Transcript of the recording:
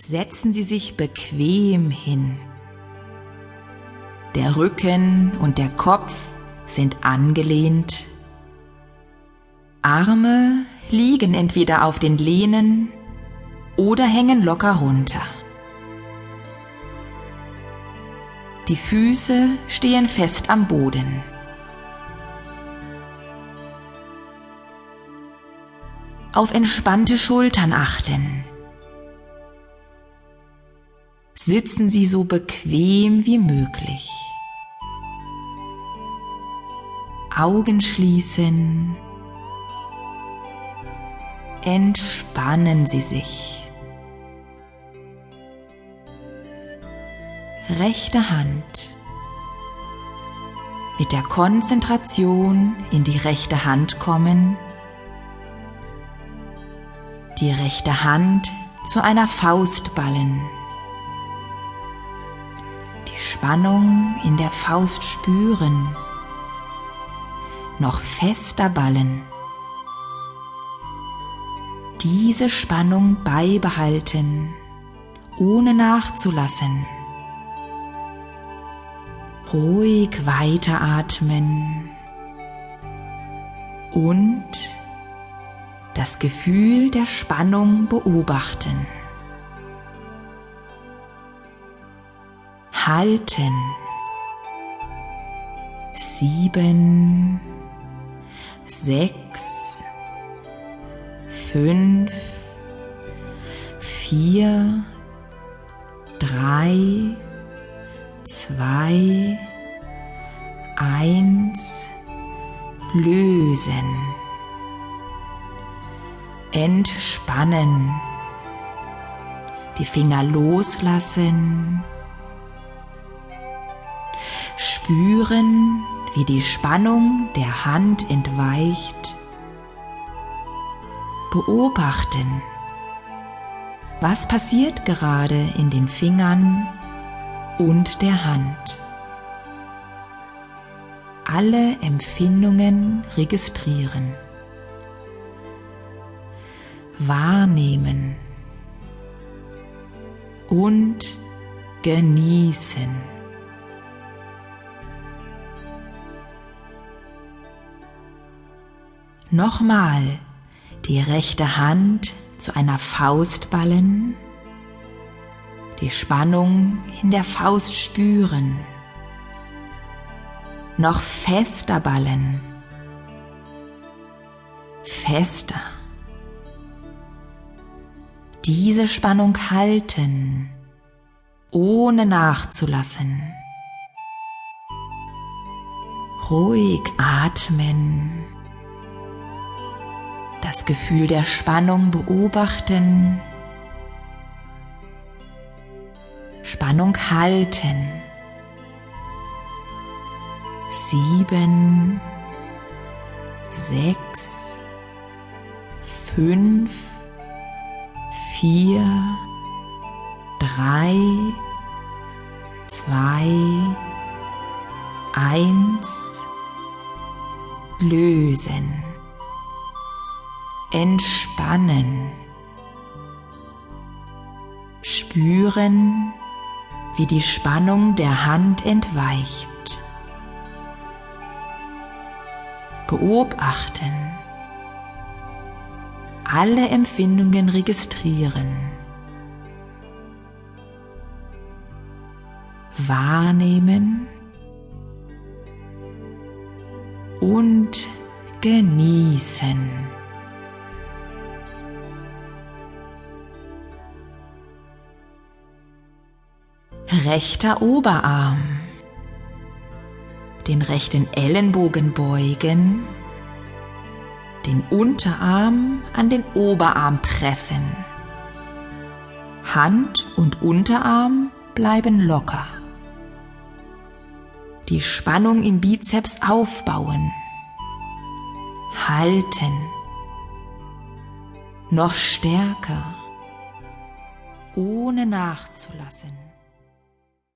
Setzen Sie sich bequem hin. Der Rücken und der Kopf sind angelehnt. Arme liegen entweder auf den Lehnen oder hängen locker runter. Die Füße stehen fest am Boden. Auf entspannte Schultern achten. Sitzen Sie so bequem wie möglich. Augen schließen. Entspannen Sie sich. Rechte Hand. Mit der Konzentration in die rechte Hand kommen. Die rechte Hand zu einer Faust ballen. Spannung in der Faust spüren. Noch fester ballen diese Spannung beibehalten, ohne nachzulassen. Ruhig weiteratmen und das Gefühl der Spannung beobachten. Halten. Sieben, sechs, fünf, vier, drei, zwei, eins, lösen, entspannen, die Finger loslassen, spüren, wie die Spannung der Hand entweicht beobachten. Was passiert gerade in den Fingern und der Hand? Alle Empfindungen registrieren. Wahrnehmen und genießen. Nochmal die rechte Hand zu einer Faust ballen, die Spannung in der Faust spüren, noch fester ballen, fester. Diese Spannung halten, ohne nachzulassen. Ruhig atmen das Gefühl der Spannung beobachten, Spannung halten. Sieben, sechs, fünf, vier, drei, zwei, eins, lösen entspannen. Spüren, wie die Spannung der Hand entweicht. Beobachten. Alle Empfindungen registrieren. Wahrnehmen und genießen. Rechter Oberarm. Den rechten Ellenbogen beugen. Den Unterarm an den Oberarm pressen. Hand und Unterarm bleiben locker. Die Spannung im Bizeps aufbauen. Halten. Noch stärker, ohne nachzulassen.